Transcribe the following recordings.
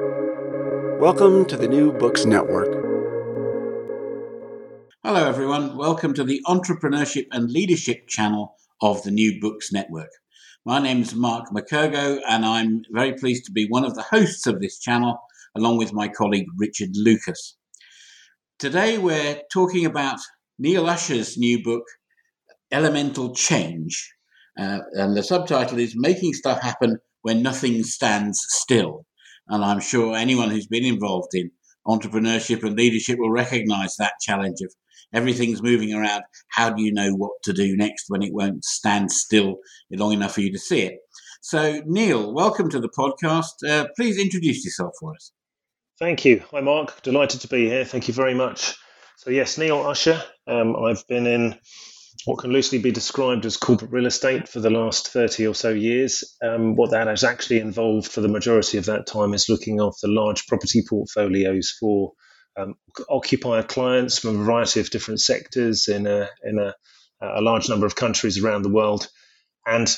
Welcome to the New Books Network. Hello, everyone. Welcome to the Entrepreneurship and Leadership channel of the New Books Network. My name is Mark McCurgo, and I'm very pleased to be one of the hosts of this channel, along with my colleague Richard Lucas. Today, we're talking about Neil Usher's new book, Elemental Change. Uh, and the subtitle is Making Stuff Happen When Nothing Stands Still. And I'm sure anyone who's been involved in entrepreneurship and leadership will recognize that challenge of everything's moving around. How do you know what to do next when it won't stand still long enough for you to see it? So, Neil, welcome to the podcast. Uh, please introduce yourself for us. Thank you. Hi, Mark. Delighted to be here. Thank you very much. So, yes, Neil Usher. Um, I've been in what can loosely be described as corporate real estate for the last 30 or so years. Um, what that has actually involved for the majority of that time is looking after large property portfolios for um, occupier clients from a variety of different sectors in a, in a, a large number of countries around the world. And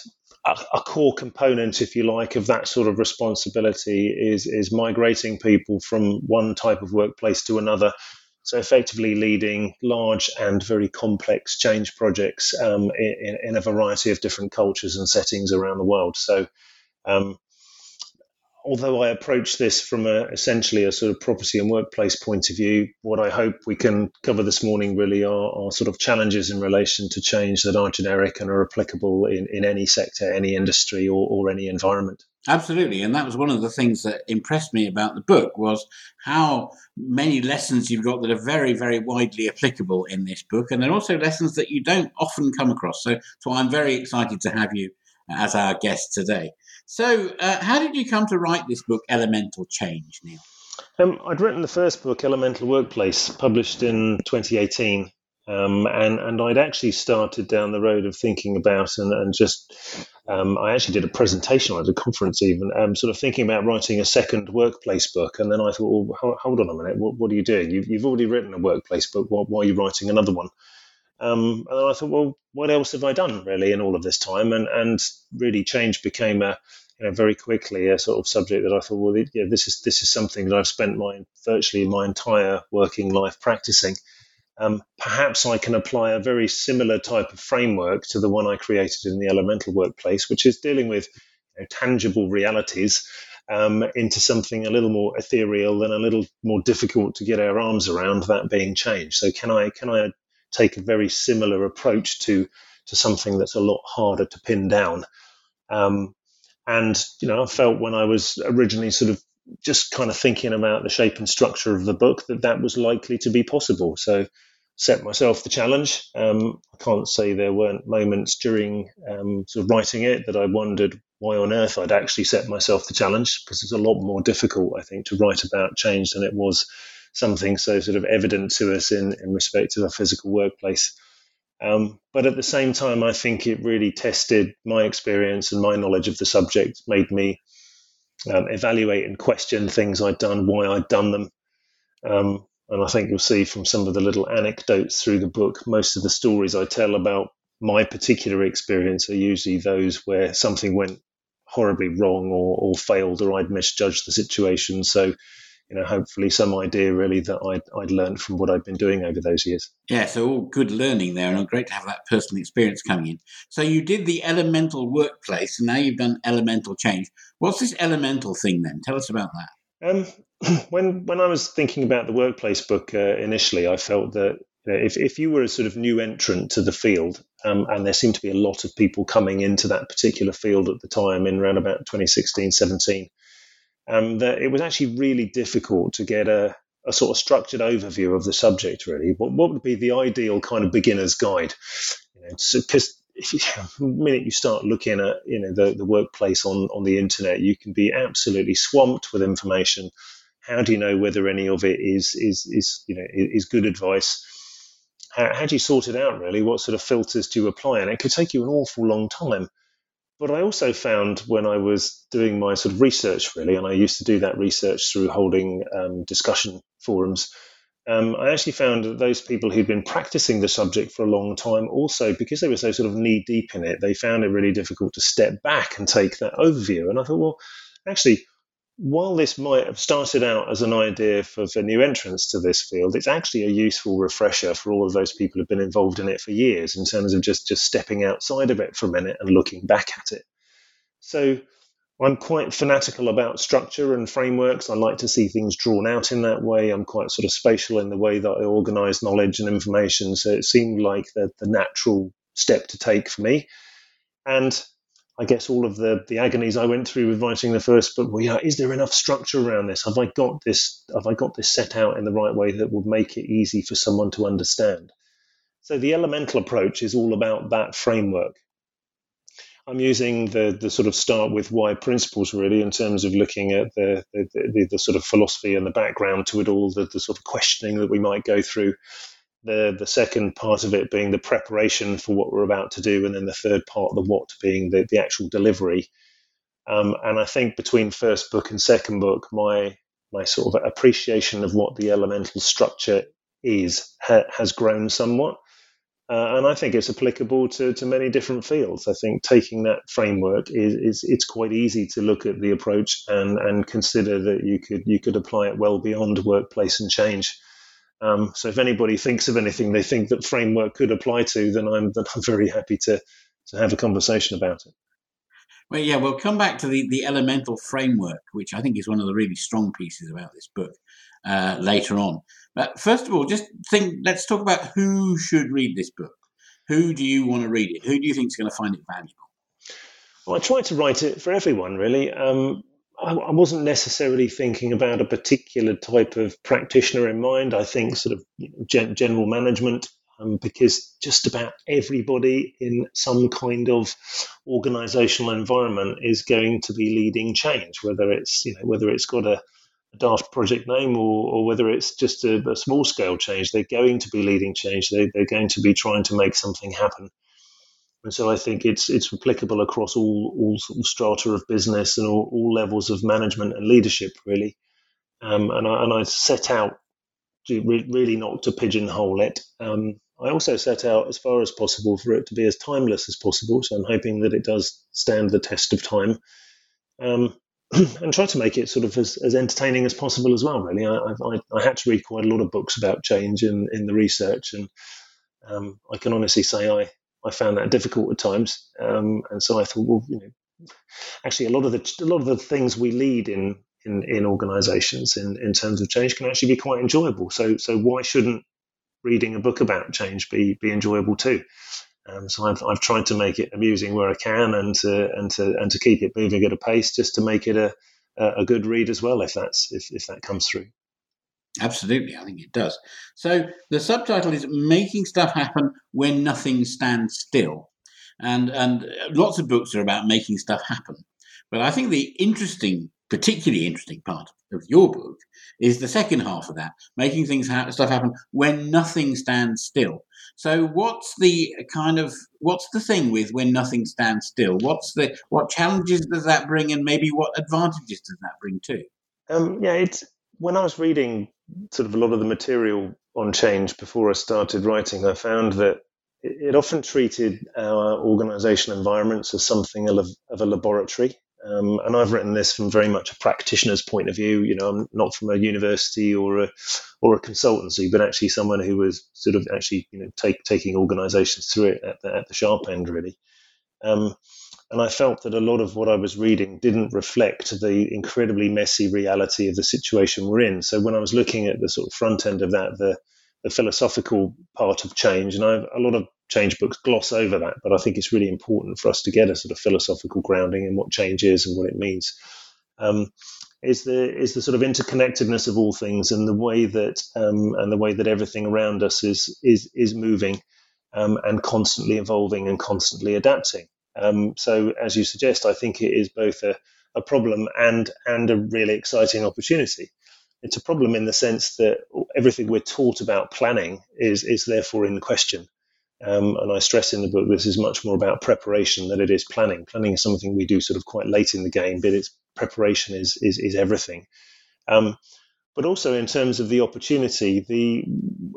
a, a, core component, if you like, of that sort of responsibility is, is migrating people from one type of workplace to another so effectively leading large and very complex change projects um, in, in, a variety of different cultures and settings around the world. So um, although I approach this from a, essentially a sort of property and workplace point of view, what I hope we can cover this morning really are, are sort of challenges in relation to change that are generic and are applicable in, in any sector, any industry, or, or any environment. Absolutely, and that was one of the things that impressed me about the book was how many lessons you've got that are very, very widely applicable in this book, and they're also lessons that you don't often come across. So, so I'm very excited to have you as our guest today. So, uh, how did you come to write this book, Elemental Change, Neil? Um, I'd written the first book, Elemental Workplace, published in 2018. Um, and and I'd actually started down the road of thinking about and, and just um, I actually did a presentation at a conference even um, sort of thinking about writing a second workplace book and then I thought well hold on a minute what, what are you doing? You've, you've already written a workplace book why, why are you writing another one? Um, and I thought well what else have I done really in all of this time? And and really change became a you know, very quickly a sort of subject that I thought, well, yeah, this is this is something that I've spent my virtually my entire working life practicing um, perhaps I can apply a very similar type of framework to the one I created in the elemental workplace, which is dealing with you know, tangible realities um, into something a little more ethereal and a little more difficult to get our arms around. That being change. So can I can I take a very similar approach to to something that's a lot harder to pin down? Um, and you know, I felt when I was originally sort of just kind of thinking about the shape and structure of the book that that was likely to be possible. So set myself the challenge. Um, I can't say there weren't moments during um, sort of writing it that I wondered why on earth I'd actually set myself the challenge because it's a lot more difficult, I think, to write about change than it was something so sort of evident to us in, in respect to a physical workplace. Um, but at the same time, I think it really tested my experience and my knowledge of the subject, made me um, evaluate and question things I'd done, why I'd done them. Um, and I think you'll see from some of the little anecdotes through the book, most of the stories I tell about my particular experience are usually those where something went horribly wrong or, or failed or I'd misjudged the situation. So you know, hopefully some idea really that I'd, I'd learned from what I've been doing over those years. Yeah, so all good learning there, and great to have that personal experience coming in. So you did the elemental workplace, and now you've done elemental change. What's this elemental thing then? Tell us about that. Um, when when I was thinking about the workplace book uh, initially, I felt that if, if you were a sort of new entrant to the field, um, and there seemed to be a lot of people coming into that particular field at the time in around about 2016, 17, um, that it was actually really difficult to get a, a sort of structured overview of the subject. Really, what, what would be the ideal kind of beginner's guide? Because you know, the minute you start looking at you know the, the workplace on on the internet, you can be absolutely swamped with information. How do you know whether any of it is is is you know is good advice? How, how do you sort it out? Really, what sort of filters do you apply? And it could take you an awful long time. But I also found when I was doing my sort of research, really, and I used to do that research through holding um, discussion forums, um, I actually found that those people who'd been practicing the subject for a long time also, because they were so sort of knee deep in it, they found it really difficult to step back and take that overview. And I thought, well, actually, while this might have started out as an idea for, for new entrants to this field, it's actually a useful refresher for all of those people who've been involved in it for years in terms of just, just stepping outside of it for a minute and looking back at it. So I'm quite fanatical about structure and frameworks. I like to see things drawn out in that way. I'm quite sort of spatial in the way that I organize knowledge and information. So it seemed like the, the natural step to take for me. And I guess all of the the agonies I went through with writing the first book were, yeah, is there enough structure around this? Have I got this? Have I got this set out in the right way that would make it easy for someone to understand? So the elemental approach is all about that framework. I'm using the the sort of start with why principles really in terms of looking at the the, the, the sort of philosophy and the background to it all, the, the sort of questioning that we might go through the the second part of it being the preparation for what we're about to do, and then the third part, the what, being the, the actual delivery. Um, and I think between first book and second book, my my sort of appreciation of what the elemental structure is ha, has grown somewhat. Uh, and I think it's applicable to, to many different fields. I think taking that framework is, is it's quite easy to look at the approach and, and consider that you could you could apply it well beyond workplace and change. Um, so if anybody thinks of anything they think that framework could apply to, then I'm then I'm very happy to to have a conversation about it. Well, yeah, we'll come back to the, the elemental framework, which I think is one of the really strong pieces about this book uh, later on. First of all, just think. Let's talk about who should read this book. Who do you want to read it? Who do you think is going to find it valuable? Well, I tried to write it for everyone, really. Um, I, wasn't necessarily thinking about a particular type of practitioner in mind. I think sort of gen- general management, um, because just about everybody in some kind of organizational environment is going to be leading change, whether it's you know whether it's got a, daft project name or, or whether it's just a, a, small scale change. They're going to be leading change. They, they're going to be trying to make something happen. And so I think it's it's applicable across all all strata of business and all, all levels of management and leadership, really. Um, and, I, and I set out to re- really not to pigeonhole it. Um, I also set out as far as possible for it to be as timeless as possible. So I'm hoping that it does stand the test of time. Um, and try to make it sort of as, as entertaining as possible as well. Really, I, I, I, had to read quite a lot of books about change in, in the research, and um, I can honestly say I I found that difficult at times. Um, and so I thought, well, you know, actually, a lot of the a lot of the things we lead in in, in organisations in, in terms of change can actually be quite enjoyable. So so why shouldn't reading a book about change be be enjoyable too? Um, so I've, I've tried to make it amusing where I can and to and to and to keep it moving at a pace just to make it a a good read as well if that's if, if that comes through. Absolutely, I think it does. So the subtitle is "Making Stuff Happen When Nothing Stands Still," and and lots of books are about making stuff happen. But I think the interesting, particularly interesting part of your book is the second half of that, making things ha- stuff happen when nothing stands still. So what's the kind of what's the thing with when nothing stands still? What's the what challenges does that bring, and maybe what advantages does that bring too? Um, yeah, it's when I was reading sort of a lot of the material on change before I started writing, I found that it, often treated our organizational environments as something of a laboratory. Um, and I've written this from very much a practitioner's point of view. You know, I'm not from a university or a or a consultancy, but actually someone who was sort of actually you know take, taking organisations through it at the, at the sharp end, really. Um, and I felt that a lot of what I was reading didn't reflect the incredibly messy reality of the situation we're in. So when I was looking at the sort of front end of that, the, the philosophical part of change, and I've, a lot of change books gloss over that, but I think it's really important for us to get a sort of philosophical grounding in what change is and what it means. Um, is the is the sort of interconnectedness of all things and the way that um, and the way that everything around us is is is moving um, and constantly evolving and constantly adapting. Um, so, as you suggest, I think it is both a, a problem and and a really exciting opportunity. It's a problem in the sense that everything we're taught about planning is is therefore in question. Um, and I stress in the book this is much more about preparation than it is planning. Planning is something we do sort of quite late in the game, but its preparation is is, is everything. Um, but also in terms of the opportunity, the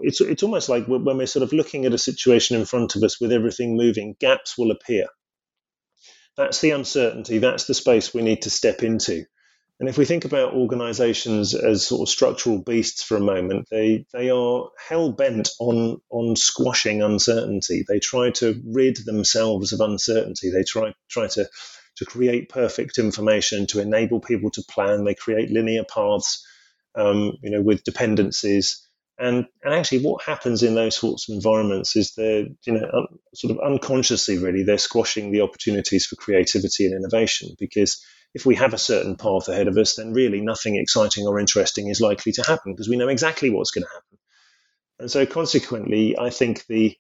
it's it's almost like when we're sort of looking at a situation in front of us with everything moving, gaps will appear. That's the uncertainty. That's the space we need to step into. And if we think about organizations as sort of structural beasts for a moment, they, they are hell bent on, on squashing uncertainty. They try to rid themselves of uncertainty. They try, try to, to create perfect information to enable people to plan. They create linear paths, um, you know, with dependencies. And, and actually, what happens in those sorts of environments is they're, you know, un, sort of unconsciously, really, they're squashing the opportunities for creativity and innovation because if we have a certain path ahead of us, then really nothing exciting or interesting is likely to happen because we know exactly what's going to happen. And so, consequently, I think the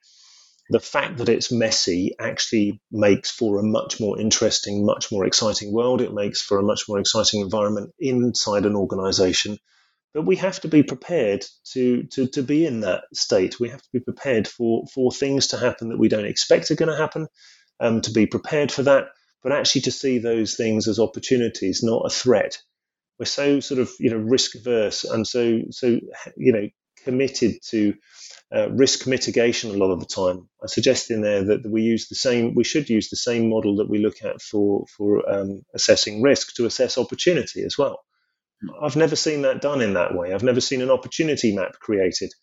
the fact that it's messy actually makes for a much more interesting, much more exciting world. It makes for a much more exciting environment inside an organization. But we have to be prepared to, to, to be in that state. We have to be prepared for, for things to happen that we don't expect are going to happen, um, to be prepared for that, but actually to see those things as opportunities, not a threat. We're so sort of you know risk averse and so so you know committed to uh, risk mitigation a lot of the time. I suggest in there that we use the same. We should use the same model that we look at for for um, assessing risk to assess opportunity as well. I've never seen that done in that way. I've never seen an opportunity map created.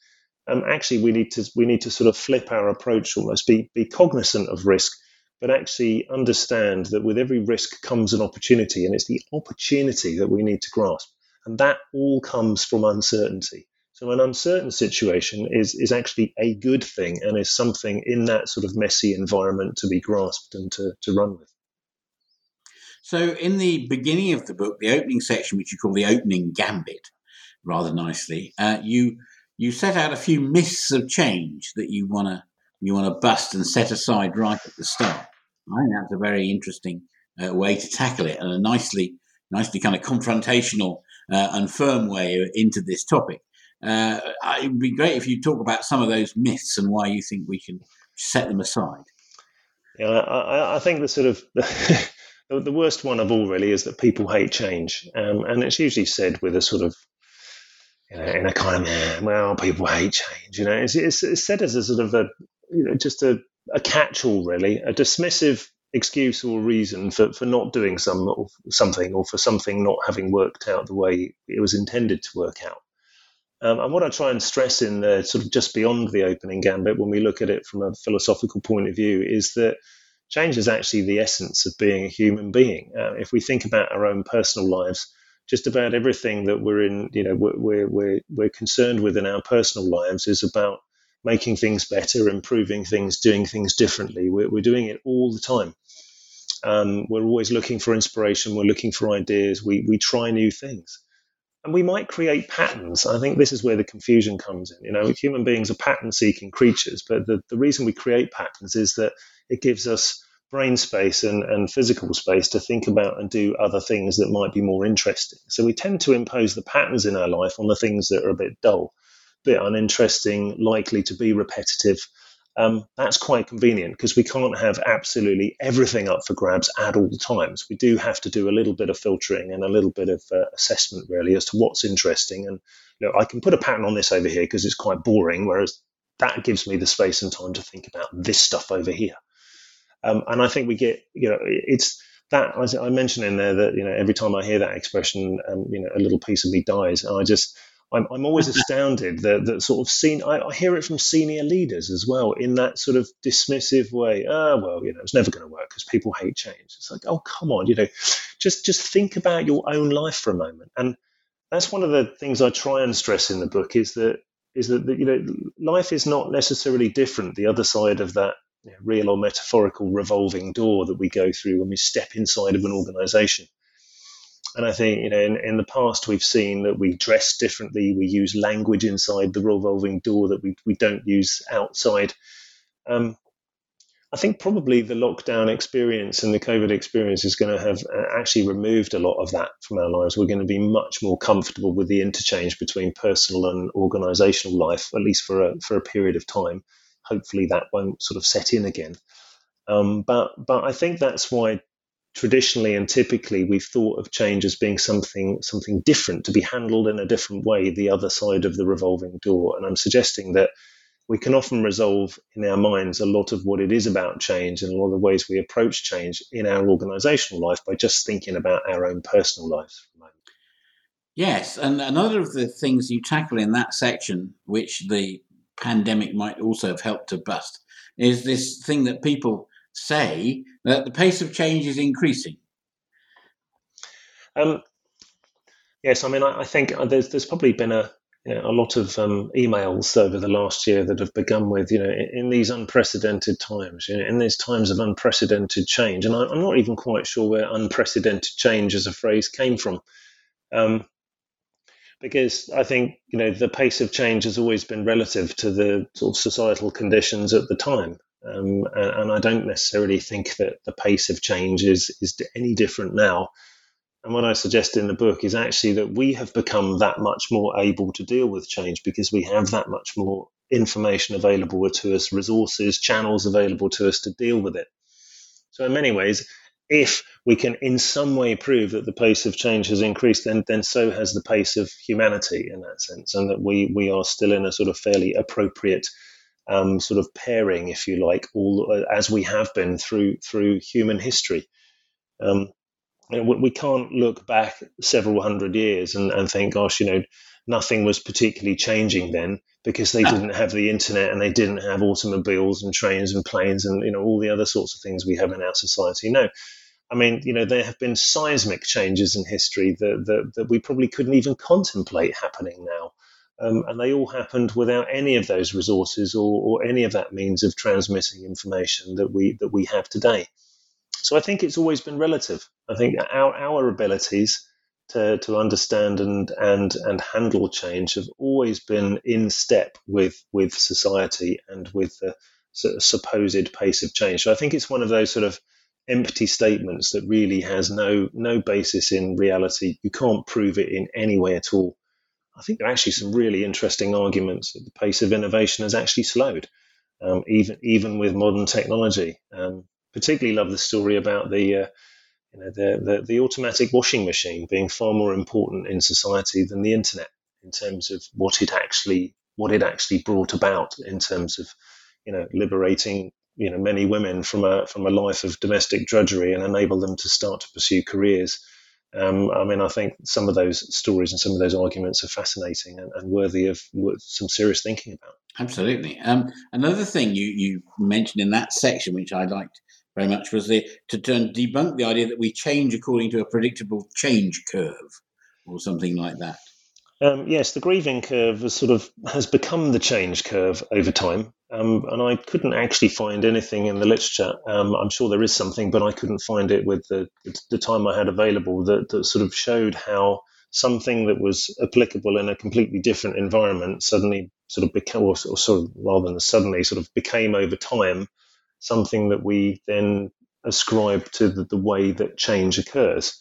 Um, actually, we need to we need to sort of flip our approach almost. Be be cognizant of risk, but actually understand that with every risk comes an opportunity, and it's the opportunity that we need to grasp. And that all comes from uncertainty. So an uncertain situation is, is actually a good thing and is something in that sort of messy environment to be grasped and to, to run with. So in the beginning of the book, the opening section, which you call the opening gambit, rather nicely, uh, you you set out a few myths of change that you want to you want to bust and set aside right at the start. I think that's a very interesting uh, way to tackle it, and a nicely, nicely kind of confrontational uh, and firm way into this topic. Uh, it would be great if you talk about some of those myths and why you think we can set them aside. Yeah, I, I think the sort of the, worst one of all really is that people hate change, um, and it's usually said with a sort of you know, in a kind of well, people hate change. You know, it's, it's, it's said as a sort of a you know, just a, a catch-all, really, a dismissive excuse or reason for, for not doing some or something or for something not having worked out the way it was intended to work out. Um, and what I try and stress in the sort of just beyond the opening gambit, when we look at it from a philosophical point of view, is that change is actually the essence of being a human being. Uh, if we think about our own personal lives, just about everything that we're in, you know, we're, we're, we're concerned with in our personal lives is about making things better, improving things, doing things differently. We're, we're doing it all the time. Um, we're always looking for inspiration. We're looking for ideas. We, we try new things. And we might create patterns. I think this is where the confusion comes in. You know, human beings are pattern seeking creatures, but the, the reason we create patterns is that it gives us brain space and, and physical space to think about and do other things that might be more interesting. So we tend to impose the patterns in our life on the things that are a bit dull bit uninteresting, likely to be repetitive, um, that's quite convenient because we can't have absolutely everything up for grabs at all times. We do have to do a little bit of filtering and a little bit of uh, assessment really as to what's interesting. And you know, I can put a pattern on this over here because it's quite boring, whereas that gives me the space and time to think about this stuff over here. Um, and I think we get, you know, it's that I mentioned in there that you know every time I hear that expression, um, you know, a little piece of me dies, and I just I'm, I'm always astounded that, that sort of seen, I, I, hear it from senior leaders as well in that sort of dismissive way. Ah, well, you know, it's never going to work because people hate change. It's like, oh, come on, you know, just, just think about your own life for a moment. And that's one of the things I try and stress in the book is that, is that, you know, life is not necessarily different. The other side of that you know, real or metaphorical revolving door that we go through when we step inside of an organization. And I think, you know, in, in the past, we've seen that we dress differently. We use language inside the revolving door that we, we don't use outside. Um, I think probably the lockdown experience and the COVID experience is going to have uh, actually removed a lot of that from our lives. We're going to be much more comfortable with the interchange between personal and organizational life, at least for a, for a period of time. Hopefully, that won't sort of set in again. Um, but but I think that's why traditionally and typically we've thought of change as being something something different to be handled in a different way the other side of the revolving door. And i'm suggesting that we can often resolve in our minds a lot of what it is about change and a lot of the ways we approach change in our organizational life by just thinking about our own personal lives. Yes, and another of the things you tackle in that section, which the pandemic might also have helped to bust, is this thing that people say that the pace of change is increasing. Um, yes, I mean, I, I think there's there's probably been a you know, a lot of um, emails over the last year that have begun with, you know, in, in these unprecedented times, you know, in these times of unprecedented change. And I, am not even quite sure where unprecedented change as a phrase came from. Um, because I think, you know, the pace of change has always been relative to the sort of societal conditions at the time. Um, and, and I don't necessarily think that the pace of change is, is any different now and what I suggest in the book is actually that we have become that much more able to deal with change because we have that much more information available to us, resources, channels available to us to deal with it. So, in many ways, if we can in some way prove that the pace of change has increased, then, then so has the pace of humanity in that sense, and that we, we are still in a sort of fairly appropriate um, sort of pairing, if you like, all as we have been through through human history. Um, you know, we can't look back several hundred years and, and think, gosh, you know, nothing was particularly changing then because they didn't have the internet and they didn't have automobiles and trains and planes and you know all the other sorts of things we have in our society. No, I mean, you know, there have been seismic changes in history that that, that we probably couldn't even contemplate happening now. Um, and they all happened without any of those resources or, or any of that means of transmitting information that we that we have today. So I think it's always been relative. I think our, our abilities to, to understand and, and, and handle change have always been in step with, with society and with the sort of supposed pace of change. So I think it's one of those sort of empty statements that really has no no basis in reality. You can't prove it in any way at all. I think there are actually some really interesting arguments that the pace of innovation has actually slowed, um, even even with modern technology. Um, particularly love the story about the uh, you know the, the, the automatic washing machine being far more important in society than the internet in terms of what it actually what it actually brought about in terms of you know liberating you know many women from a from a life of domestic drudgery and enable them to start to pursue careers. Um, I mean, I think some of those stories and some of those arguments are fascinating and, and worthy of some serious thinking about. Absolutely. Um, another thing you, you mentioned in that section, which I liked very much was the, to turn debunk the idea that we change according to a predictable change curve or something like that. Um, yes, the grieving curve has sort of has become the change curve over time, um, and I couldn't actually find anything in the literature. Um, I'm sure there is something, but I couldn't find it with the the time I had available that, that sort of showed how something that was applicable in a completely different environment suddenly sort of became, or, or sort of rather than suddenly, sort of became over time something that we then ascribe to the, the way that change occurs.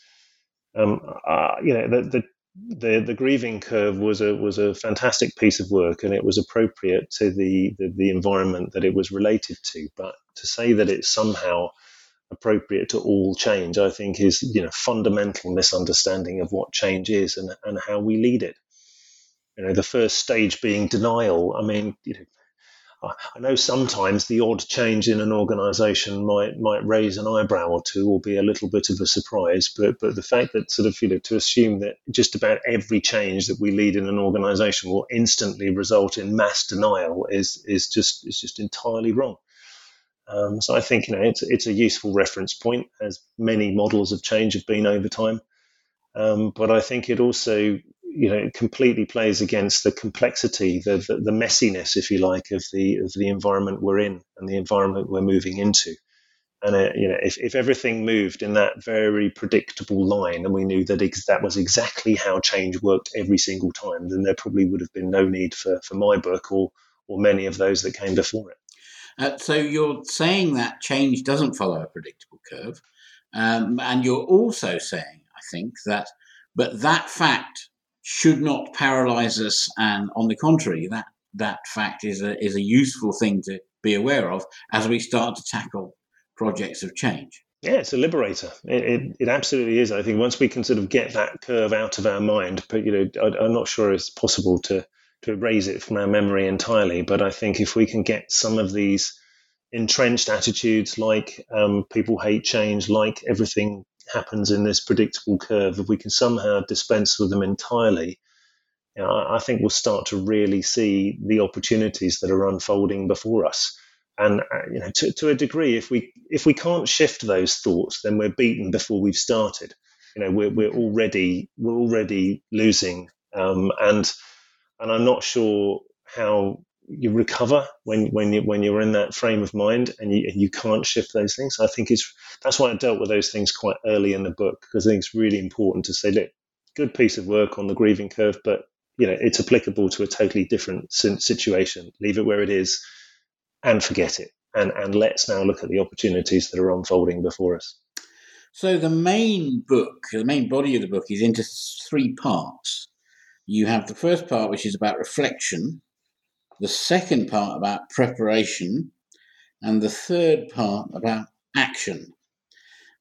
Um, uh, you know, the, the the, the grieving curve was a was a fantastic piece of work and it was appropriate to the, the, the environment that it was related to. But to say that it's somehow appropriate to all change, I think is you know fundamental misunderstanding of what change is and, and how we lead it. You know, the first stage being denial. I mean, you know, I know sometimes the odd change in an organisation might might raise an eyebrow or two, or be a little bit of a surprise. But but the fact that sort of you know to assume that just about every change that we lead in an organisation will instantly result in mass denial is is just is just entirely wrong. Um, so I think you know it's it's a useful reference point, as many models of change have been over time. Um, but I think it also you know, it completely plays against the complexity, the, the, the messiness, if you like, of the of the environment we're in and the environment we're moving into. And uh, you know, if, if everything moved in that very predictable line, and we knew that ex- that was exactly how change worked every single time, then there probably would have been no need for, for my book or or many of those that came before it. Uh, so you're saying that change doesn't follow a predictable curve, um, and you're also saying, I think that, but that fact should not paralyze us. And on the contrary, that, that fact is a, is a useful thing to be aware of as we start to tackle projects of change. Yeah, it's a liberator. It, it, it, absolutely is. I think once we can sort of get that curve out of our mind, but you know, I, I'm not sure it's possible to to erase it from our memory entirely. But I think if we can get some of these entrenched attitudes, like um, people hate change, like everything happens in this predictable curve, if we can somehow dispense with them entirely, you know, I, think we'll start to really see the opportunities that are unfolding before us. And uh, you know, to, to a degree, if we if we can't shift those thoughts, then we're beaten before we've started. You know, we're we're already we're already losing, um, and and I'm not sure how you recover when when you when you're in that frame of mind and you and you can't shift those things. I think it's that's why I dealt with those things quite early in the book because I think it's really important to say, look, good piece of work on the grieving curve, but you know it's applicable to a totally different situation. Leave it where it is, and forget it, and and let's now look at the opportunities that are unfolding before us. So the main book, the main body of the book, is into three parts. You have the first part, which is about reflection the second part about preparation, and the third part about action.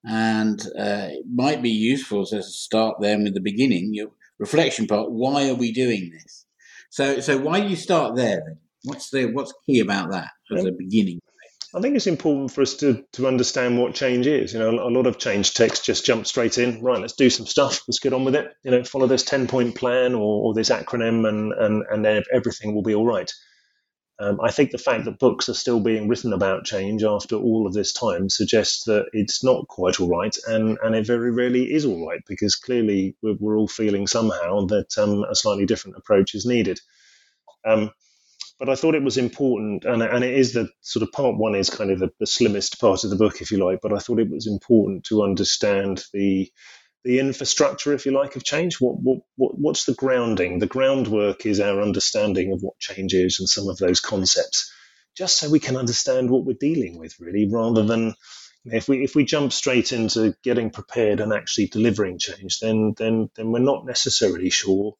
And uh, it might be useful to start there with the beginning, your reflection part. Why are we doing this? So, so why do you start there? Then? What's the what's key about that as a beginning? I think it's important for us to, to understand what change is. You know, a lot of change text just jump straight in. Right, let's do some stuff. Let's get on with it. You know, follow this ten point plan or, or this acronym, and and and then everything will be all right. Um, I think the fact that books are still being written about change after all of this time suggests that it's not quite all right, and, and it very rarely is all right because clearly we're, we're all feeling somehow that um, a slightly different approach is needed. Um, but I thought it was important, and, and it is the sort of part one is kind of the, the slimmest part of the book, if you like. But I thought it was important to understand the the infrastructure, if you like, of change. What, what, what what's the grounding? The groundwork is our understanding of what change is and some of those concepts, just so we can understand what we're dealing with, really, rather than if we if we jump straight into getting prepared and actually delivering change, then then then we're not necessarily sure,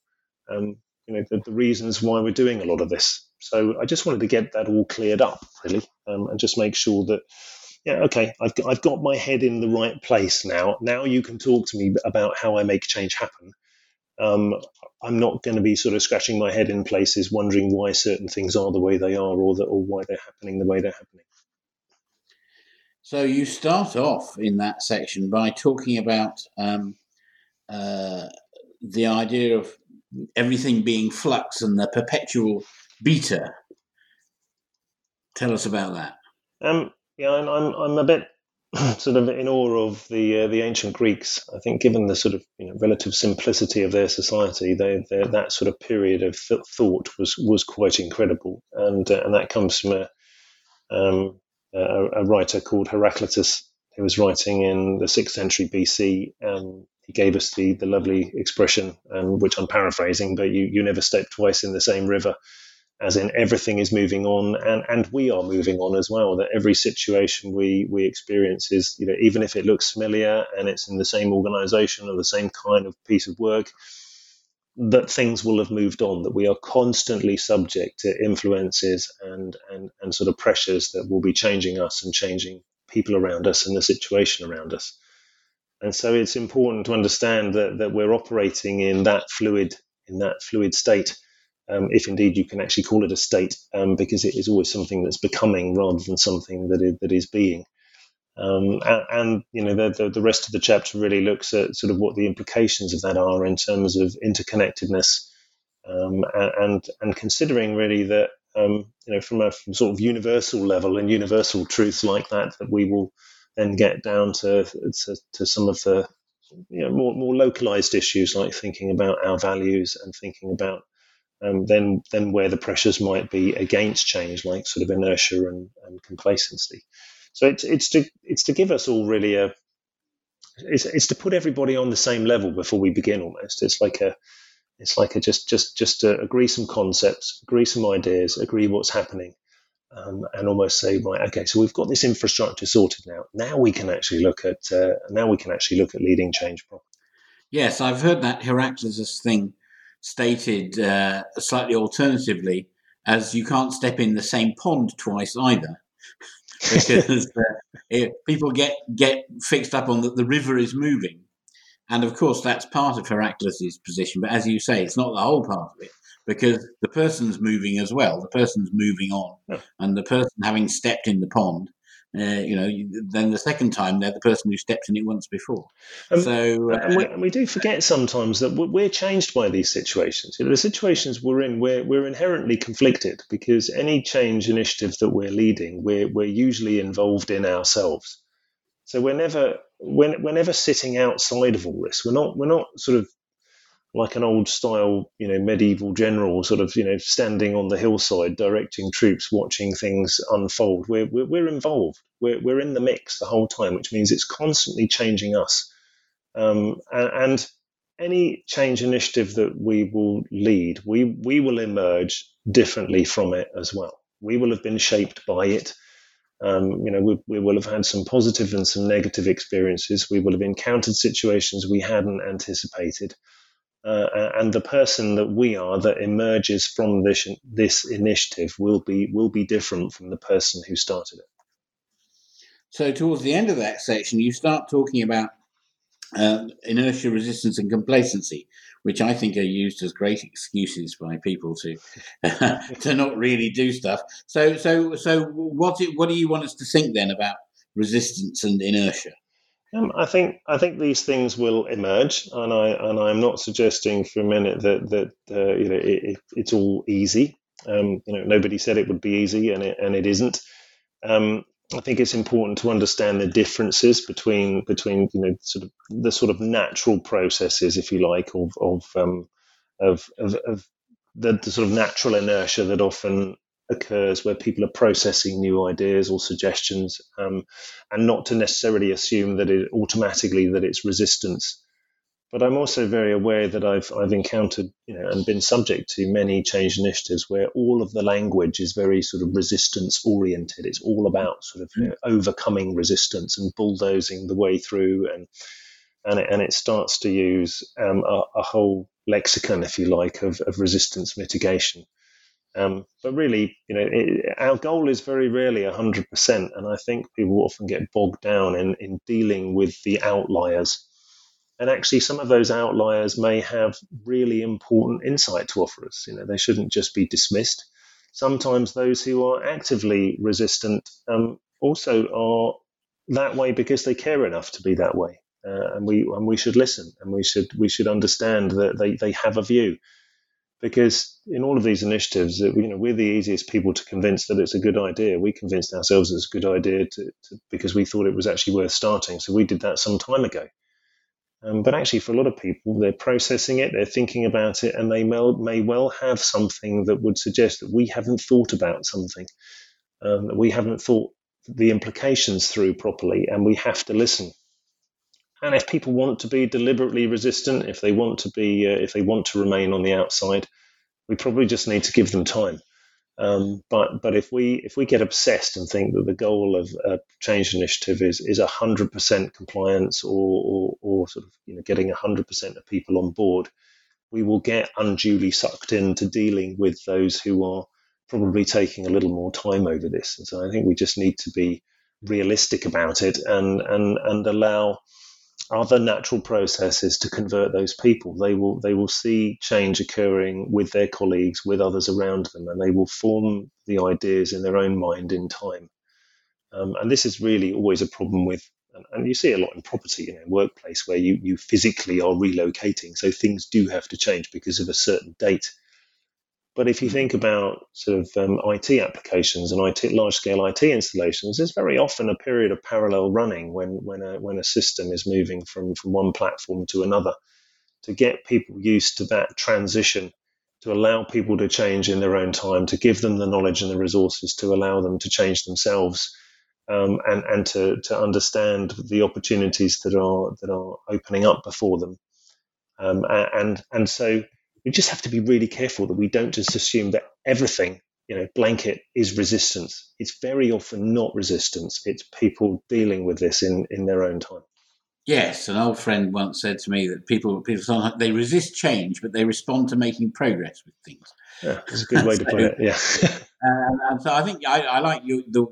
um, you know, the, the reasons why we're doing a lot of this. So I just wanted to get that all cleared up, really, um, and just make sure that yeah, okay, I've got, I've got my head in the right place now. Now you can talk to me about how I make change happen. Um, I'm not going to be sort of scratching my head in places wondering why certain things are the way they are or, that, or why they're happening the way they're happening. So you start off in that section by talking about um, uh, the idea of everything being flux and the perpetual beta. Tell us about that. Um, yeah, I'm, I'm, I'm a bit sort of in awe of the uh, the ancient Greeks. I think, given the sort of you know, relative simplicity of their society, they, that sort of period of th- thought was was quite incredible, and uh, and that comes from a, um, a, a writer called Heraclitus, who was writing in the sixth century BC. Um, he gave us the the lovely expression, um, which I'm paraphrasing, but you you never step twice in the same river as in everything is moving on and, and we are moving on as well that every situation we we experience is you know even if it looks familiar and it's in the same organization or the same kind of piece of work that things will have moved on that we are constantly subject to influences and and and sort of pressures that will be changing us and changing people around us and the situation around us. And so it's important to understand that that we're operating in that fluid in that fluid state um, if indeed you can actually call it a state, um, because it is always something that's becoming rather than something that is, that is being. Um, and, and, you know the, the, the rest of the chapter really looks at sort of what the implications of that are in terms of interconnectedness, um, and and considering really that um, you know from a from sort of universal level and universal truths like that that we will then get down to to, to some of the you know, more more localized issues like thinking about our values and thinking about um, then then where the pressures might be against change, like sort of inertia and, and complacency. So it's it's to it's to give us all really a it's, it's to put everybody on the same level before we begin. Almost, it's like a it's like a just just just to agree some concepts, agree some ideas, agree what's happening, um, and almost say right, okay, so we've got this infrastructure sorted now. Now we can actually look at uh, now we can actually look at leading change properly. Yes, I've heard that Heraclitus thing stated uh, slightly alternatively as you can't step in the same pond twice either. because uh, people get get fixed up on that the river is moving, and of course that's part of Heraclitus's position. But as you say, it's not the whole part of it because the person's moving as well. The person's moving on, yeah. and the person having stepped in the pond uh, you know, then the second time they're the person who stepped in it once before. Um, so, uh, and, we, and, we, do forget sometimes that we're changed by these situations. You know, the situations we're in, we're, we're inherently conflicted because any change initiative that we're leading, we're, we're usually involved in ourselves. So we're never we're, we're never sitting outside of all this. We're not we're not sort of like an old style, you know, medieval general, sort of, you know, standing on the hillside, directing troops, watching things unfold. We're, we're, we're involved. We're, we're in the mix the whole time, which means it's constantly changing us. Um, and, and, any change initiative that we will lead, we, we will emerge differently from it as well. We will have been shaped by it. Um, you know, we, we will have had some positive and some negative experiences. We will have encountered situations we hadn't anticipated uh, and the person that we are that emerges from this this initiative will be will be different from the person who started it. So towards the end of that section, you start talking about uh, inertia, resistance, and complacency, which I think are used as great excuses by people to to not really do stuff. So, so, so, what what do you want us to think then about resistance and inertia? Um, I think I think these things will emerge, and I and I'm not suggesting for a minute that that uh, you know it, it's all easy. Um, you know, nobody said it would be easy, and it and it isn't. Um, I think it's important to understand the differences between between you know sort of the sort of natural processes, if you like, of of um, of, of, of the, the, sort of natural inertia that often occurs where people are processing new ideas or suggestions, um, and not to necessarily assume that it automatically that it's resistance. But I'm also very aware that I've I've encountered you know and been subject to many change initiatives where all of the language is very sort of resistance oriented. It's all about sort of you know, overcoming resistance and bulldozing the way through and and it, and it starts to use um, a, a, whole lexicon, if you like, of, of resistance mitigation. Um, but really, you know, it, our goal is very rarely 100%. And I think people often get bogged down in, in dealing with the outliers. And actually, some of those outliers may have really important insight to offer us. You know, they shouldn't just be dismissed. Sometimes those who are actively resistant um, also are that way because they care enough to be that way. Uh, and we and we should listen and we should we should understand that they, they have a view because in all of these initiatives, you know, we're the easiest people to convince that it's a good idea. We convinced ourselves it's a good idea to, to, because we thought it was actually worth starting. So we did that some time ago. Um, but actually, for a lot of people, they're processing it, they're thinking about it, and they may, may well have something that would suggest that we haven't thought about something, um, that we haven't thought the implications through properly, and we have to listen. And if people want to be deliberately resistant, if they want to be, uh, if they want to remain on the outside, we probably just need to give them time. Um, but but if we if we get obsessed and think that the goal of a change initiative is is hundred percent compliance or, or, or sort of you know getting hundred percent of people on board, we will get unduly sucked into dealing with those who are probably taking a little more time over this. And so I think we just need to be realistic about it and and and allow other natural processes to convert those people. They will they will see change occurring with their colleagues, with others around them, and they will form the ideas in their own mind in time. Um, and this is really always a problem with, and, and you see a lot in property, you know, workplace where you you physically are relocating, so things do have to change because of a certain date. But if you think about sort of um, IT applications and IT, large scale IT installations, there's very often a period of parallel running when, when, a, when a system is moving from, from one platform to another to get people used to that transition, to allow people to change in their own time, to give them the knowledge and the resources to allow them to change themselves. Um, and, and to, to understand the opportunities that are that are opening up before them, um, and and so we just have to be really careful that we don't just assume that everything, you know, blanket is resistance. It's very often not resistance. It's people dealing with this in, in their own time. Yes, an old friend once said to me that people people they resist change, but they respond to making progress with things. Yeah, that's a good way so, to put it. Yeah, and, and, so I think I, I like you the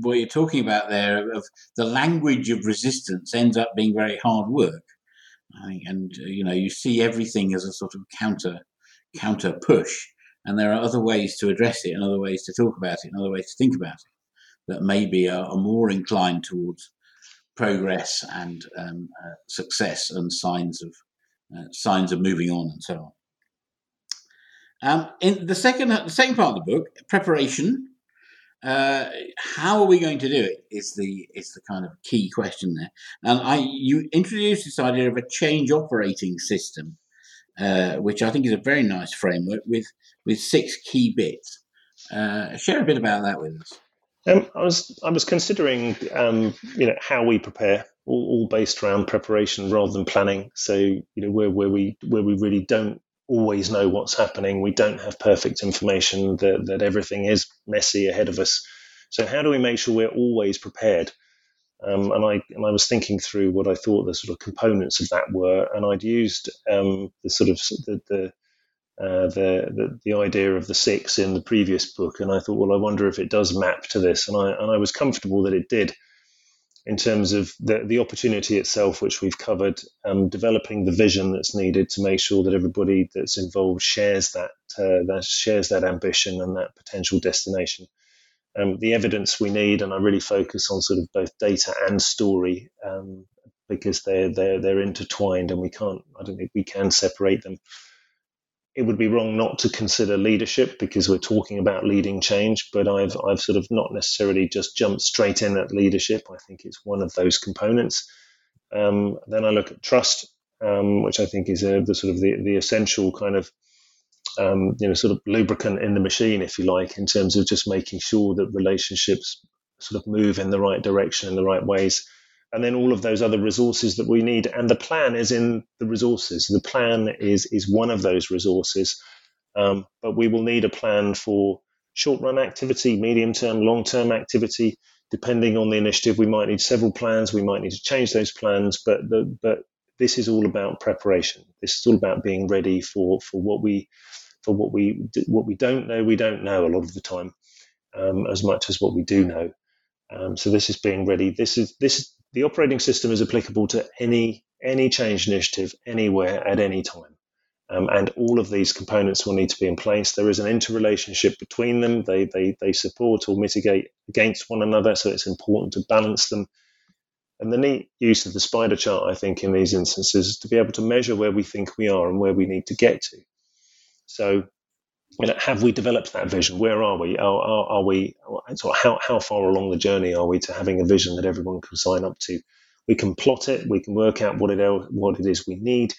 what you're talking about there of the language of resistance ends up being very hard work, and uh, you know you see everything as a sort of counter counter push, and there are other ways to address it, and other ways to talk about it, and other ways to think about it. that maybe are, are more inclined towards progress and um, uh, success and signs of uh, signs of moving on and so on. Um, in the second the second part of the book, preparation. Uh, how are we going to do it? Is the is the kind of key question there. And I you introduced this idea of a change operating system, uh, which I think is a very nice framework with with six key bits. Uh, share a bit about that with us. Um, I was I was considering um, you know how we prepare, all, all, based around preparation rather than planning. So you know where where we where we really don't always know what's happening, we don't have perfect information that that everything is messy ahead of us. So how do we make sure we're always prepared? Um, and I and I was thinking through what I thought the sort of components of that were, and I'd used um, the sort of the, the uh, the, the, the idea of the six in the previous book, and I thought, well, I wonder if it does map to this, and I and I was comfortable that it did, in terms of the the opportunity itself, which we've covered, um, developing the vision that's needed to make sure that everybody that's involved shares that uh, that shares that ambition and that potential destination. Um, the evidence we need, and I really focus on sort of both data and story um, because they're they're they're intertwined, and we can't. I don't think we can separate them it would be wrong not to consider leadership because we're talking about leading change, but I've I've sort of not necessarily just jumped straight in at leadership. I think it's one of those components. Um, then I look at trust, um, which I think is a, the sort of the, the essential kind of um, you know sort of lubricant in the machine, if you like, in terms of just making sure that relationships sort of move in the right direction in the right ways and then all of those other resources that we need. And the plan is in the resources. The plan is is one of those resources, um, but we will need a plan for short run activity, medium term, long term activity. Depending on the initiative, we might need several plans. We might need to change those plans, but the, but this is all about preparation. This is all about being ready for for what we for what we what we don't know. We don't know a lot of the time, um, as much as what we do know. Um, so this is being ready. This is this the operating system is applicable to any any change initiative anywhere at any time. Um, and all of these components will need to be in place. There is an interrelationship between them. They, they, they support or mitigate against one another, so it's important to balance them. And the neat use of the spider chart, I think, in these instances is to be able to measure where we think we are and where we need to get to. So, you know, have we developed that vision? Where are we? Are, are, are we? So how how far along the journey are we to having a vision that everyone can sign up to? We can plot it. We can work out what it what it is we need,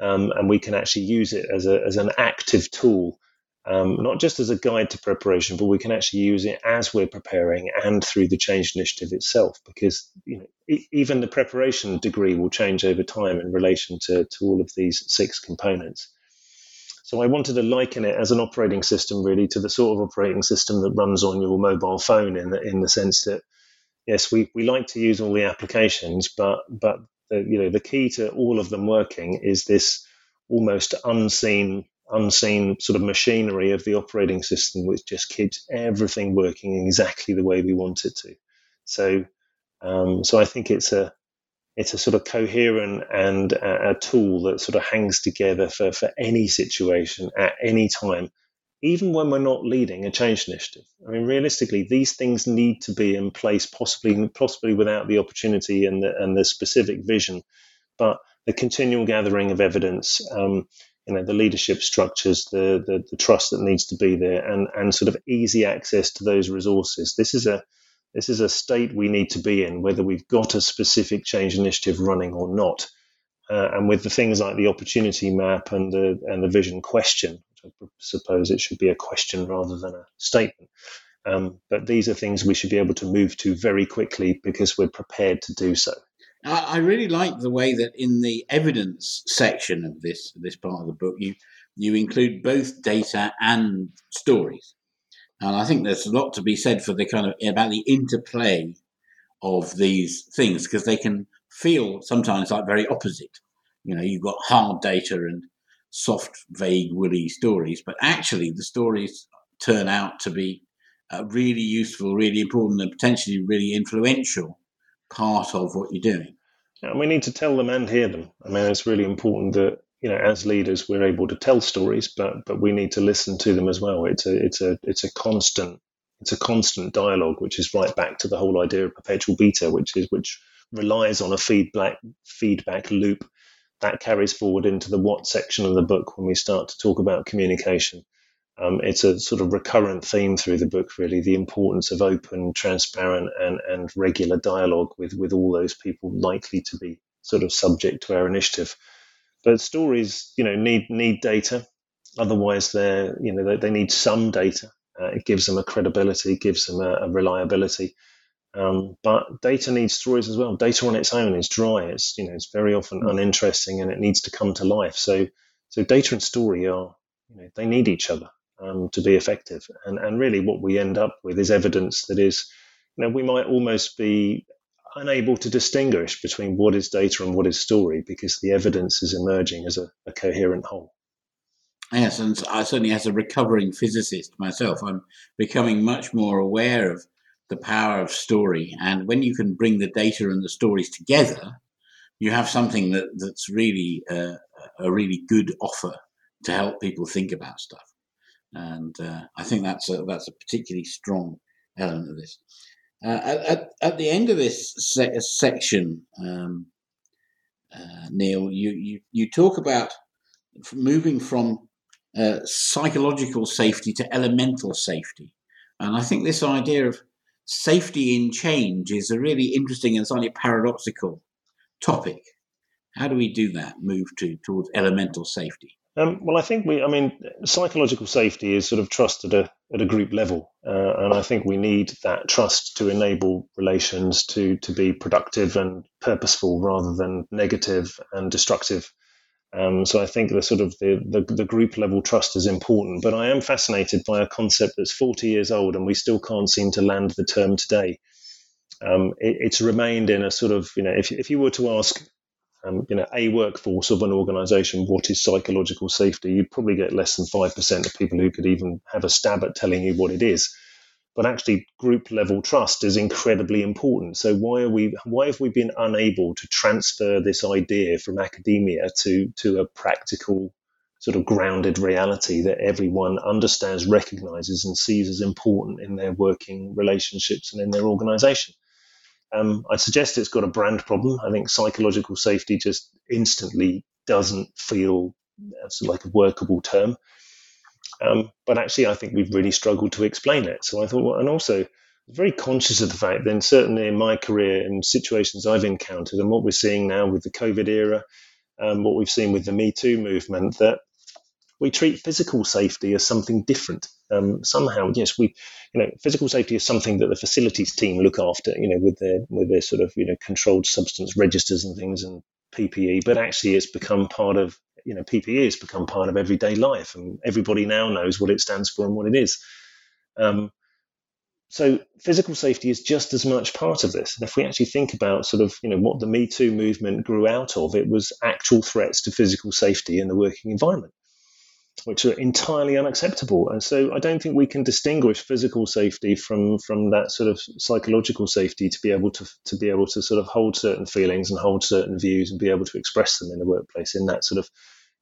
um, and we can actually use it as a as an active tool, um, not just as a guide to preparation, but we can actually use it as we're preparing and through the change initiative itself. Because you know, even the preparation degree will change over time in relation to to all of these six components. So I wanted to liken it as an operating system, really, to the sort of operating system that runs on your mobile phone, in the in the sense that yes, we, we like to use all the applications, but but the, you know the key to all of them working is this almost unseen unseen sort of machinery of the operating system, which just keeps everything working exactly the way we want it to. So um, so I think it's a it's a sort of coherent and a, a tool that sort of hangs together for, for any situation at any time, even when we're not leading a change initiative. I mean, realistically, these things need to be in place, possibly possibly without the opportunity and the, and the specific vision, but the continual gathering of evidence, um, you know, the leadership structures, the, the the trust that needs to be there, and and sort of easy access to those resources. This is a this is a state we need to be in, whether we've got a specific change initiative running or not. Uh, and with the things like the opportunity map and the and the vision question, which I suppose it should be a question rather than a statement. Um, but these are things we should be able to move to very quickly because we're prepared to do so. I really like the way that in the evidence section of this this part of the book, you you include both data and stories. And I think there's a lot to be said for the kind of about the interplay of these things because they can feel sometimes like very opposite. You know, you've got hard data and soft, vague, woolly stories, but actually the stories turn out to be a really useful, really important, and potentially really influential part of what you're doing. And we need to tell them and hear them. I mean, it's really important that you know, as leaders, we're able to tell stories, but but we need to listen to them as well. It's a it's a it's a constant It's a constant dialogue, which is right back to the whole idea of perpetual beta, which is which relies on a feedback feedback loop that carries forward into the what section of the book when we start to talk about communication. Um, it's a sort of recurrent theme through the book, really, the importance of open, transparent, and, and regular dialogue with, with all those people likely to be sort of subject to our initiative. But stories, you know, need need data. Otherwise, they're you know they, they need some data. Uh, it gives them a credibility, gives them a, a reliability. Um, but data needs stories as well. Data on its own is dry. It's you know it's very often mm. uninteresting, and it needs to come to life. So so data and story are you know they need each other um, to be effective. And and really, what we end up with is evidence that is you know we might almost be unable to distinguish between what is data and what is story because the evidence is emerging as a, a coherent whole. Yes, and I certainly, as a recovering physicist myself, I'm becoming much more aware of the power of story. And when you can bring the data and the stories together, you have something that, that's really uh, a really good offer to help people think about stuff. And uh, I think that's a, that's a particularly strong element of this. Uh, at, at the end of this se- section, um, uh, Neil, you, you, you talk about moving from uh, psychological safety to elemental safety. And I think this idea of safety in change is a really interesting and slightly paradoxical topic. How do we do that, move to towards elemental safety? Um, well, I think we, I mean, psychological safety is sort of trusted a, at a group level. Uh, and I think we need that trust to enable relations to, to be productive and purposeful rather than negative and destructive. Um, so I think the sort of the, the, the, group level trust is important. But I am fascinated by a concept that's 40 years old and we still can't seem to land the term today. Um, it, it's remained in a sort of, you know, if, if you were to ask, um, you know, a workforce of an organization, what is psychological safety, you'd probably get less than 5% of people who could even have a stab at telling you what it is but actually group level trust is incredibly important. So why are we why have we been unable to transfer this idea from academia to to a practical sort of grounded reality that everyone understands, recognizes, and sees as important in their working relationships and in their organization? Um, I suggest it's got a brand problem. I think psychological safety just instantly doesn't feel like a workable term. Um, but actually, I think we've really struggled to explain it. So I thought, well, and also very conscious of the fact then certainly in my career and situations I've encountered and what we're seeing now with the COVID era, um, what we've seen with the Me Too movement, that we treat physical safety as something different. Um, somehow, yes, we, you know, physical safety is something that the facilities team look after, you know, with their with their sort of you know controlled substance registers and things and PPE, but actually it's become part of you know PPE has become part of everyday life, and everybody now knows what it stands for and what it is. Um, so physical safety is just as much part of this. And if we actually think about sort of you know what the Me Too movement grew out of, it was actual threats to physical safety in the working environment, which are entirely unacceptable. And so I don't think we can distinguish physical safety from from that sort of psychological safety to be able to to be able to sort of hold certain feelings and hold certain views and be able to express them in the workplace in that sort of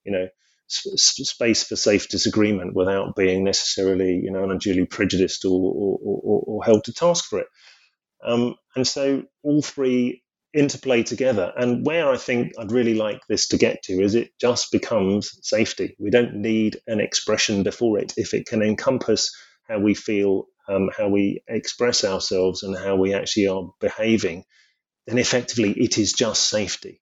you know space for safe disagreement without being necessarily you know unduly prejudiced or, or, or, or held to task for it. Um, and so all three interplay together. And where I think I'd really like this to get to is it just becomes safety. We don't need an expression before it if it can encompass how we feel, um, how we express ourselves, and how we actually are behaving. Then effectively, it is just safety.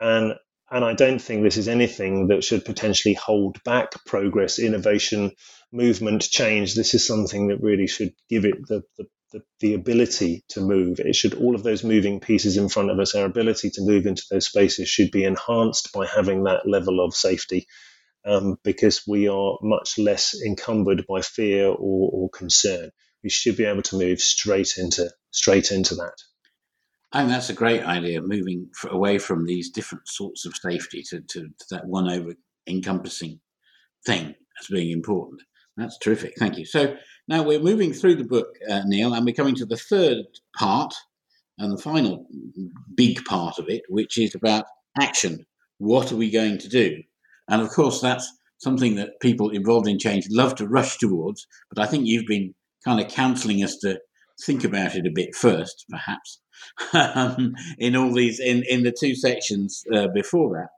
And and I don't think this is anything that should potentially hold back progress, innovation, movement, change. This is something that really should give it the, the, the, the, ability to move. It should, all of those moving pieces in front of us, our ability to move into those spaces should be enhanced by having that level of safety. Um, because we are much less encumbered by fear or, or concern. We should be able to move straight into straight into that. I think that's a great idea, moving away from these different sorts of safety to, to, to that one over encompassing thing as being important. That's terrific. Thank you. So now we're moving through the book, uh, Neil, and we're coming to the third part and the final big part of it, which is about action. What are we going to do? And of course, that's something that people involved in change love to rush towards. But I think you've been kind of counselling us to think about it a bit first, perhaps, um, in all these in in the two sections uh, before that,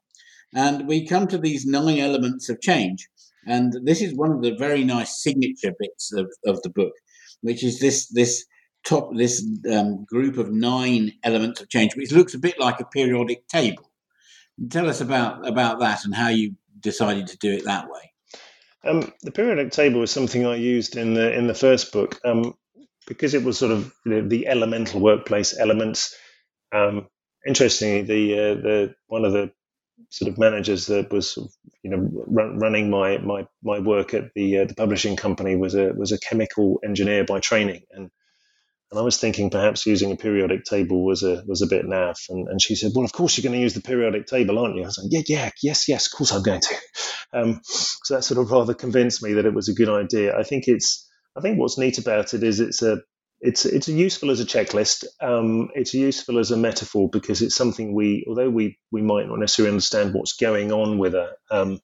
and we come to these nine elements of change, and this is one of the very nice signature bits of, of the book, which is this this top this um, group of nine elements of change, which looks a bit like a periodic table. Tell us about about that and how you decided to do it that way. Um, the periodic table was something I used in the in the first book um, because it was sort of the, the elemental workplace elements. Um, interestingly, the uh, the one of the sort of managers that was you know run, running my my my work at the uh, the publishing company was a was a chemical engineer by training and and I was thinking perhaps using a periodic table was a was a bit naff. And, and she said, "Well, of course you're going to use the periodic table, aren't you?" I was like, "Yeah, yeah, yes, yes, of course I'm going to." Um, so that sort of rather convinced me that it was a good idea. I think it's I think what's neat about it is it's a it's it's useful as a checklist. Um, it's useful as a metaphor because it's something we, although we we might not necessarily understand what's going on with a um,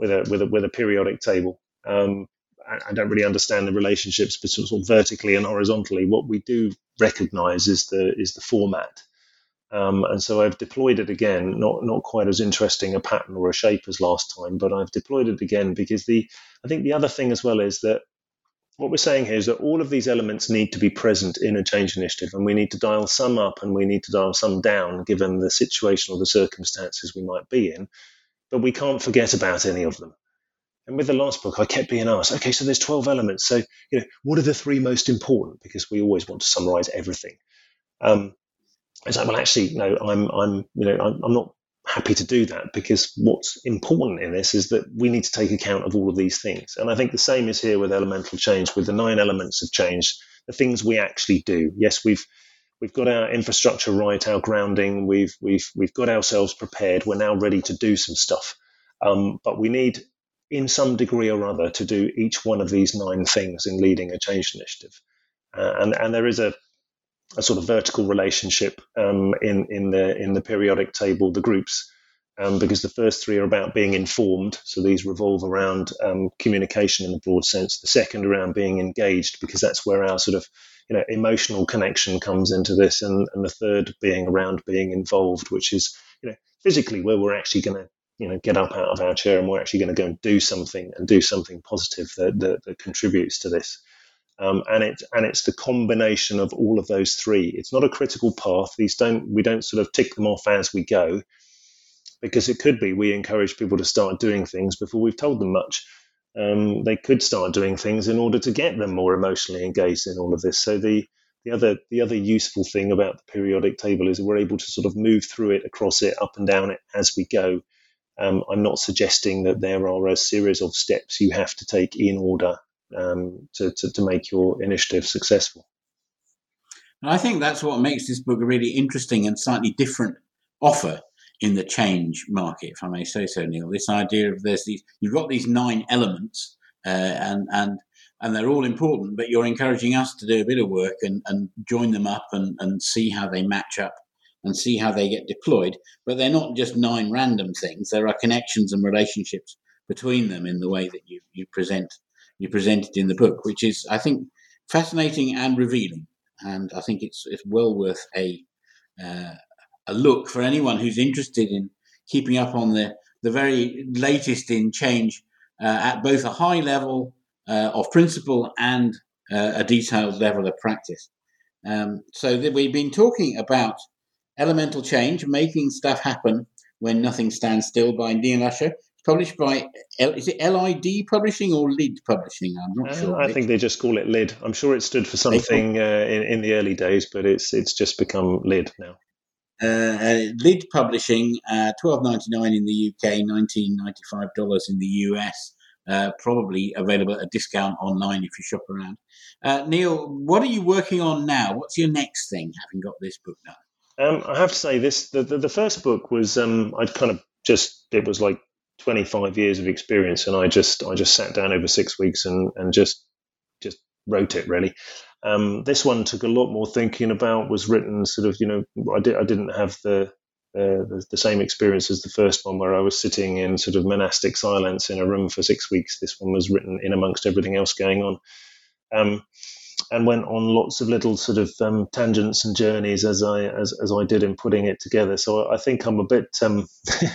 with a with a with a periodic table. Um, I don't really understand the relationships between sort of vertically and horizontally. What we do recognize is the is the format. Um, and so I've deployed it again, not not quite as interesting a pattern or a shape as last time, but I've deployed it again because the I think the other thing as well is that what we're saying here is that all of these elements need to be present in a change initiative, and we need to dial some up and we need to dial some down given the situation or the circumstances we might be in. But we can't forget about any of them. And with the last book, I kept being asked, okay, so there's 12 elements. So, you know, what are the three most important? Because we always want to summarize everything. Um, it's like, well, actually, no, I'm, I'm, you know, I'm, I'm not happy to do that because what's important in this is that we need to take account of all of these things. And I think the same is here with elemental change, with the nine elements of change, the things we actually do. Yes, we've, we've got our infrastructure right, our grounding, we've, we've, we've got ourselves prepared. We're now ready to do some stuff. Um, but we need in some degree or other to do each one of these nine things in leading a change initiative. Uh, and, and there is a, a sort of vertical relationship um, in, in, the, in the periodic table, the groups, um, because the first three are about being informed. So these revolve around um, communication in a broad sense. The second around being engaged, because that's where our sort of you know emotional connection comes into this, and, and the third being around being involved, which is you know physically where we're actually going to you know get up out of our chair and we're actually going to go and do something and do something positive that, that, that contributes to this um, and it and it's the combination of all of those three. It's not a critical path. These don't we don't sort of tick them off as we go because it could be we encourage people to start doing things before we've told them much. Um, they could start doing things in order to get them more emotionally engaged in all of this. So the the other the other useful thing about the periodic table is we're able to sort of move through it across it up and down it as we go. Um, I'm not suggesting that there are a series of steps you have to take in order um, to, to, to, make your initiative successful. And I think that's what makes this book a really interesting and slightly different offer in the change market, if I may say so, Neil. This idea of there's these, you've got these nine elements, uh, and and and they're all important, but you're encouraging us to do a bit of work and, and join them up and, and see how they match up and see how they get deployed. But they're not just nine random things. There are connections and relationships between them in the way that you, you present you present it in the book, which is I think fascinating and revealing. And I think it's it's well worth a uh, a look for anyone who's interested in keeping up on the the very latest in change uh, at both a high level uh, of principle and uh, a detailed level of practice. Um, so we've been talking about Elemental Change, Making Stuff Happen When Nothing Stands Still by Neil Usher. Published by, is it LID Publishing or LID Publishing? I'm not uh, sure. I think they just call it LID. I'm sure it stood for something uh, in, in the early days, but it's it's just become LID now. Uh, uh, Lid Publishing, uh, twelve ninety nine in the UK, nineteen ninety five dollars in the US. Uh, probably available at a discount online if you shop around. Uh, Neil, what are you working on now? What's your next thing, having got this book done? Um, I have to say this: the, the, the first book was um, I'd kind of just it was like 25 years of experience, and I just I just sat down over six weeks and and just just wrote it really. Um, this one took a lot more thinking about. Was written sort of you know I did I didn't have the uh, the, the, same experience as the first one, where I was sitting in sort of monastic silence in a room for six weeks. This one was written in amongst everything else going on. Um, and went on lots of little sort of um, tangents and journeys as I as, as I did in putting it together. So I think I'm a bit um,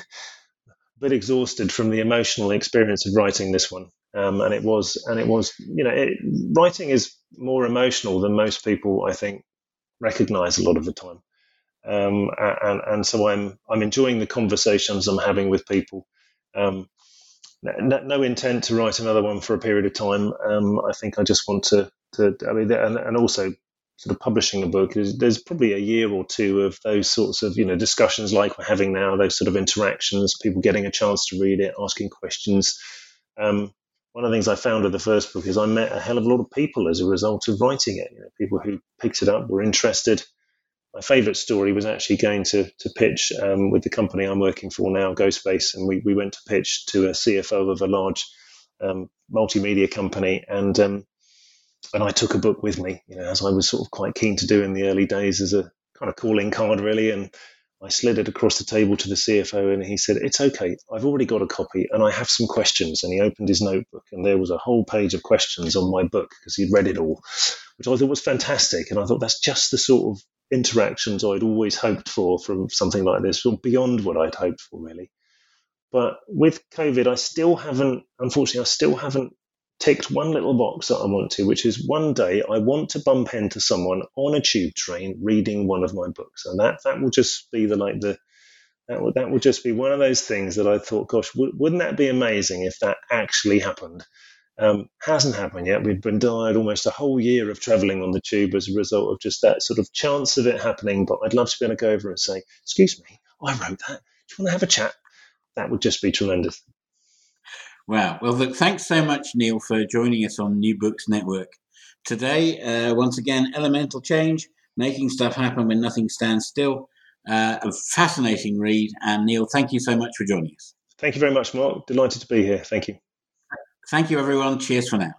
bit exhausted from the emotional experience of writing this one. Um, and it was and it was you know it, writing is more emotional than most people I think recognize a lot of the time. Um, and and so I'm I'm enjoying the conversations I'm having with people. Um, no, no, intent to write another one for a period of time. Um, I think I just want to to I mean and, and also sort of publishing a book is there's probably a year or two of those sorts of you know discussions like we're having now those sort of interactions people getting a chance to read it asking questions um, one of the things I found with the first book is I met a hell of a lot of people as a result of writing it. You know, people who picked it up were interested. My favourite story was actually going to to pitch um, with the company I'm working for now, GoSpace, and we, we went to pitch to a CFO of a large um, multimedia company, and um, and I took a book with me, you know, as I was sort of quite keen to do in the early days as a kind of calling card, really. And I slid it across the table to the CFO, and he said, "It's okay. I've already got a copy, and I have some questions." And he opened his notebook, and there was a whole page of questions on my book because he'd read it all, which I thought was fantastic. And I thought that's just the sort of interactions I'd always hoped for from something like this, or beyond what I'd hoped for, really. But with COVID, I still haven't, unfortunately, I still haven't ticked one little box that I want to, which is one day I want to bump into someone on a tube train reading one of my books, and that that will just be the like the that that would just be one of those things that I thought, gosh, w- wouldn't that be amazing if that actually happened? Um, hasn't happened yet. We've been denied almost a whole year of travelling on the tube as a result of just that sort of chance of it happening. But I'd love to be able to go over and say, "Excuse me, I wrote that. Do you want to have a chat?" That would just be tremendous. Wow. Well, look, thanks so much, Neil, for joining us on New Books Network. Today, uh, once again, Elemental Change, making stuff happen when nothing stands still. Uh, a fascinating read. And Neil, thank you so much for joining us. Thank you very much, Mark. Delighted to be here. Thank you. Thank you, everyone. Cheers for now.